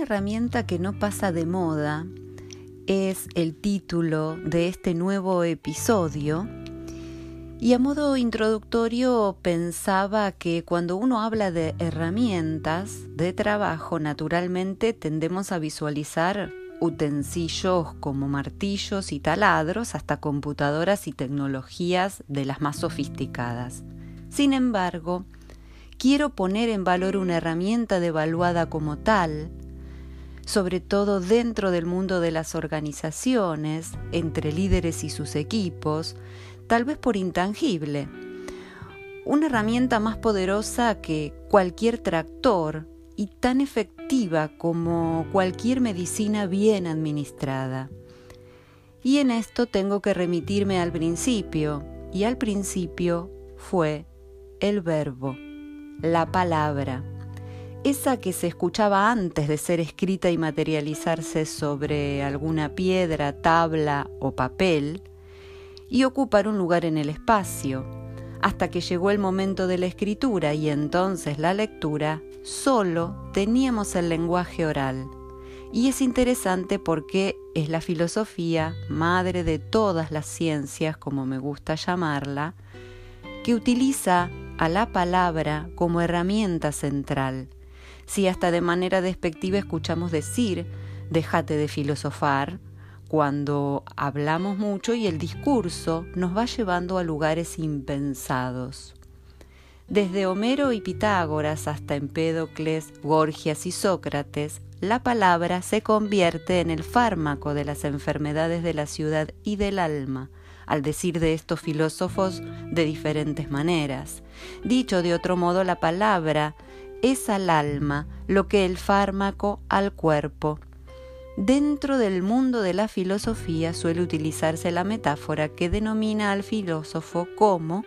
Herramienta que no pasa de moda es el título de este nuevo episodio. Y a modo introductorio pensaba que cuando uno habla de herramientas de trabajo, naturalmente tendemos a visualizar utensilios como martillos y taladros hasta computadoras y tecnologías de las más sofisticadas. Sin embargo, quiero poner en valor una herramienta devaluada como tal, sobre todo dentro del mundo de las organizaciones, entre líderes y sus equipos, tal vez por intangible. Una herramienta más poderosa que cualquier tractor y tan efectiva como cualquier medicina bien administrada. Y en esto tengo que remitirme al principio, y al principio fue el verbo, la palabra esa que se escuchaba antes de ser escrita y materializarse sobre alguna piedra, tabla o papel, y ocupar un lugar en el espacio, hasta que llegó el momento de la escritura y entonces la lectura, solo teníamos el lenguaje oral. Y es interesante porque es la filosofía, madre de todas las ciencias, como me gusta llamarla, que utiliza a la palabra como herramienta central si hasta de manera despectiva escuchamos decir, déjate de filosofar, cuando hablamos mucho y el discurso nos va llevando a lugares impensados. Desde Homero y Pitágoras hasta Empédocles, Gorgias y Sócrates, la palabra se convierte en el fármaco de las enfermedades de la ciudad y del alma, al decir de estos filósofos de diferentes maneras. Dicho de otro modo, la palabra es al alma lo que el fármaco al cuerpo. Dentro del mundo de la filosofía suele utilizarse la metáfora que denomina al filósofo como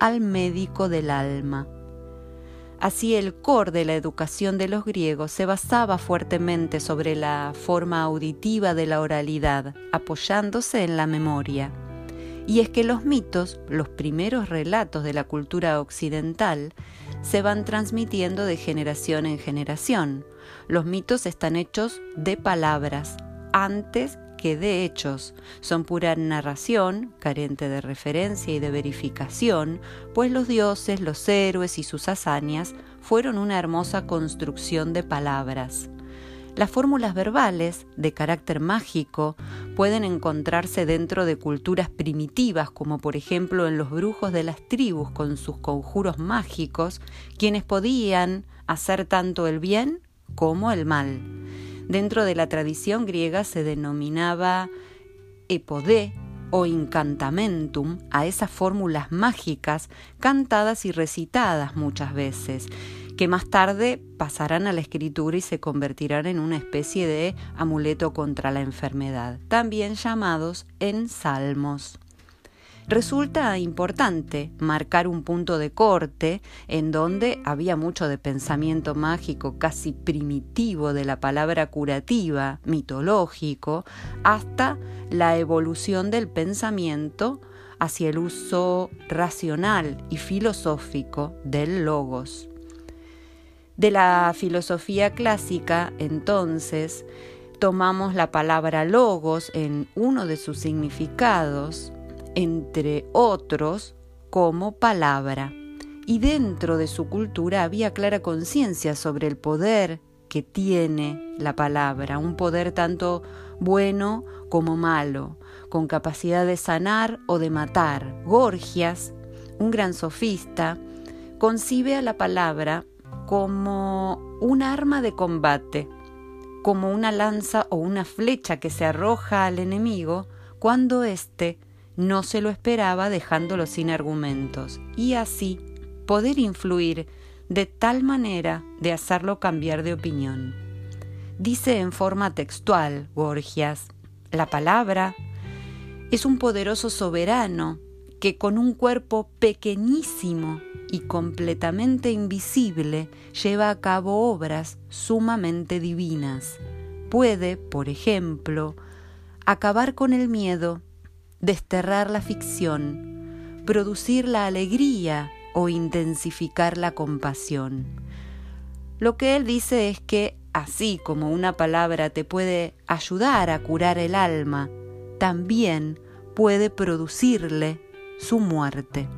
al médico del alma. Así el core de la educación de los griegos se basaba fuertemente sobre la forma auditiva de la oralidad, apoyándose en la memoria. Y es que los mitos, los primeros relatos de la cultura occidental, se van transmitiendo de generación en generación. Los mitos están hechos de palabras antes que de hechos. Son pura narración, carente de referencia y de verificación, pues los dioses, los héroes y sus hazañas fueron una hermosa construcción de palabras. Las fórmulas verbales, de carácter mágico, pueden encontrarse dentro de culturas primitivas, como por ejemplo en los brujos de las tribus con sus conjuros mágicos, quienes podían hacer tanto el bien como el mal. Dentro de la tradición griega se denominaba epodé o incantamentum a esas fórmulas mágicas cantadas y recitadas muchas veces que más tarde pasarán a la escritura y se convertirán en una especie de amuleto contra la enfermedad, también llamados en salmos. Resulta importante marcar un punto de corte en donde había mucho de pensamiento mágico casi primitivo de la palabra curativa, mitológico, hasta la evolución del pensamiento hacia el uso racional y filosófico del logos. De la filosofía clásica, entonces, tomamos la palabra logos en uno de sus significados, entre otros, como palabra. Y dentro de su cultura había clara conciencia sobre el poder que tiene la palabra, un poder tanto bueno como malo, con capacidad de sanar o de matar. Gorgias, un gran sofista, concibe a la palabra como un arma de combate, como una lanza o una flecha que se arroja al enemigo cuando éste no se lo esperaba dejándolo sin argumentos, y así poder influir de tal manera de hacerlo cambiar de opinión. Dice en forma textual Gorgias, la palabra es un poderoso soberano que con un cuerpo pequeñísimo y completamente invisible lleva a cabo obras sumamente divinas. Puede, por ejemplo, acabar con el miedo, desterrar la ficción, producir la alegría o intensificar la compasión. Lo que él dice es que así como una palabra te puede ayudar a curar el alma, también puede producirle su muerte.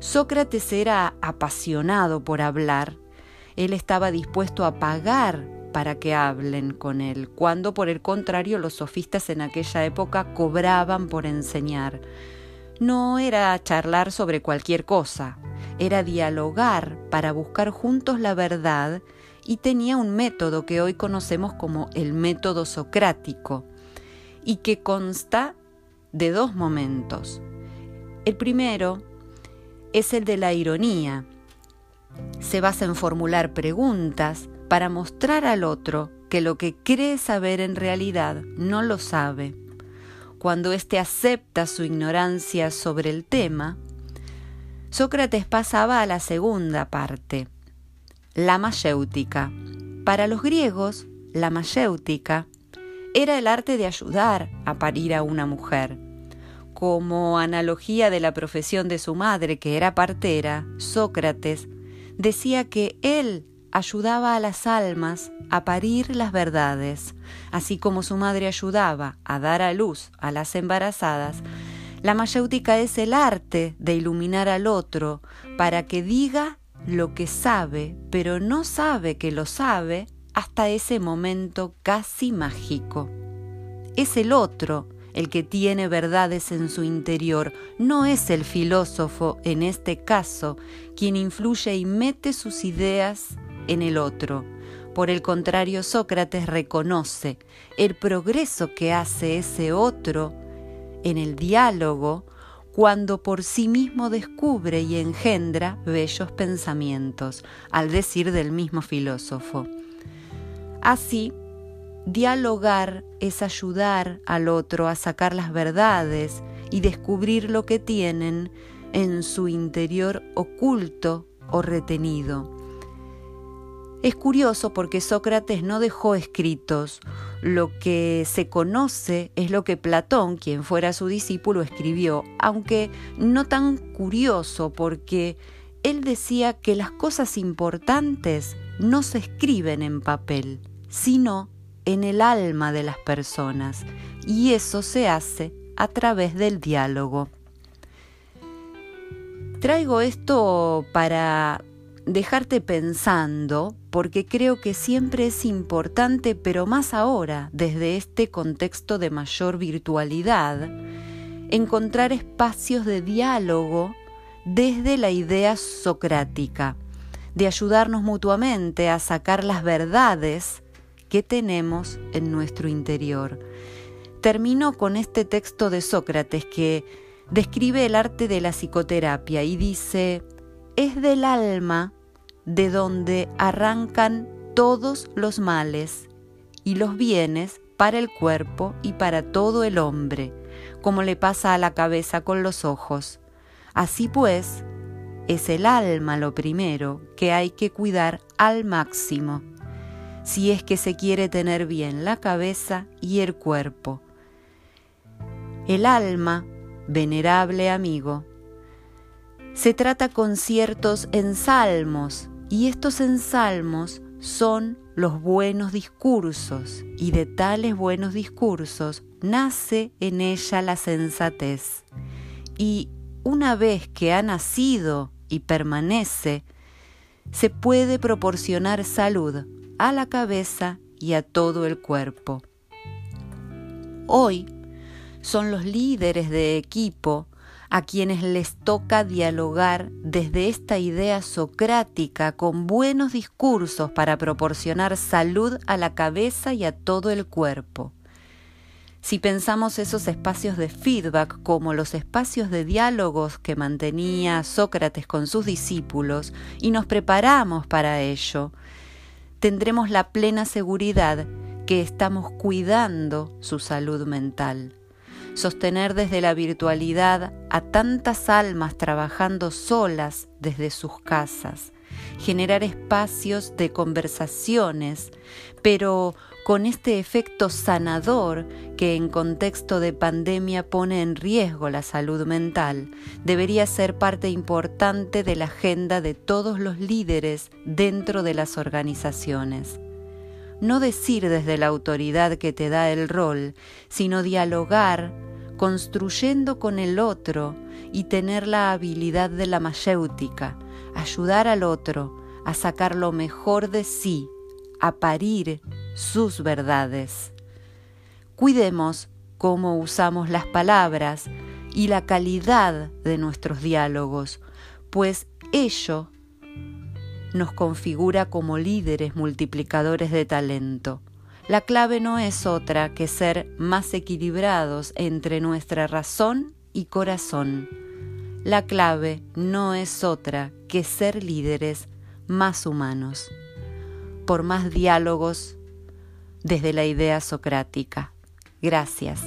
Sócrates era apasionado por hablar. Él estaba dispuesto a pagar para que hablen con él, cuando por el contrario los sofistas en aquella época cobraban por enseñar. No era charlar sobre cualquier cosa, era dialogar para buscar juntos la verdad y tenía un método que hoy conocemos como el método socrático y que consta de dos momentos. El primero es el de la ironía. Se basa en formular preguntas para mostrar al otro que lo que cree saber en realidad no lo sabe. Cuando éste acepta su ignorancia sobre el tema, Sócrates pasaba a la segunda parte, la mayéutica. Para los griegos, la mayéutica era el arte de ayudar a parir a una mujer. Como analogía de la profesión de su madre, que era partera, Sócrates decía que él ayudaba a las almas a parir las verdades, así como su madre ayudaba a dar a luz a las embarazadas. La mayéutica es el arte de iluminar al otro para que diga lo que sabe, pero no sabe que lo sabe hasta ese momento casi mágico. Es el otro el que tiene verdades en su interior, no es el filósofo, en este caso, quien influye y mete sus ideas en el otro. Por el contrario, Sócrates reconoce el progreso que hace ese otro en el diálogo cuando por sí mismo descubre y engendra bellos pensamientos, al decir del mismo filósofo. Así, dialogar es ayudar al otro a sacar las verdades y descubrir lo que tienen en su interior oculto o retenido. Es curioso porque Sócrates no dejó escritos. Lo que se conoce es lo que Platón, quien fuera su discípulo, escribió, aunque no tan curioso porque él decía que las cosas importantes no se escriben en papel, sino en el alma de las personas, y eso se hace a través del diálogo. Traigo esto para dejarte pensando, porque creo que siempre es importante, pero más ahora, desde este contexto de mayor virtualidad, encontrar espacios de diálogo desde la idea socrática, de ayudarnos mutuamente a sacar las verdades que tenemos en nuestro interior. Termino con este texto de Sócrates que describe el arte de la psicoterapia y dice, es del alma de donde arrancan todos los males y los bienes para el cuerpo y para todo el hombre, como le pasa a la cabeza con los ojos. Así pues, es el alma lo primero que hay que cuidar al máximo si es que se quiere tener bien la cabeza y el cuerpo. El alma, venerable amigo, se trata con ciertos ensalmos y estos ensalmos son los buenos discursos y de tales buenos discursos nace en ella la sensatez. Y una vez que ha nacido y permanece, se puede proporcionar salud a la cabeza y a todo el cuerpo. Hoy son los líderes de equipo a quienes les toca dialogar desde esta idea socrática con buenos discursos para proporcionar salud a la cabeza y a todo el cuerpo. Si pensamos esos espacios de feedback como los espacios de diálogos que mantenía Sócrates con sus discípulos y nos preparamos para ello, tendremos la plena seguridad que estamos cuidando su salud mental. Sostener desde la virtualidad a tantas almas trabajando solas desde sus casas, generar espacios de conversaciones, pero con este efecto sanador que en contexto de pandemia pone en riesgo la salud mental, debería ser parte importante de la agenda de todos los líderes dentro de las organizaciones. no decir desde la autoridad que te da el rol, sino dialogar, construyendo con el otro y tener la habilidad de la mayéutica, ayudar al otro a sacar lo mejor de sí, a parir sus verdades. Cuidemos cómo usamos las palabras y la calidad de nuestros diálogos, pues ello nos configura como líderes multiplicadores de talento. La clave no es otra que ser más equilibrados entre nuestra razón y corazón. La clave no es otra que ser líderes más humanos, por más diálogos desde la idea socrática. Gracias.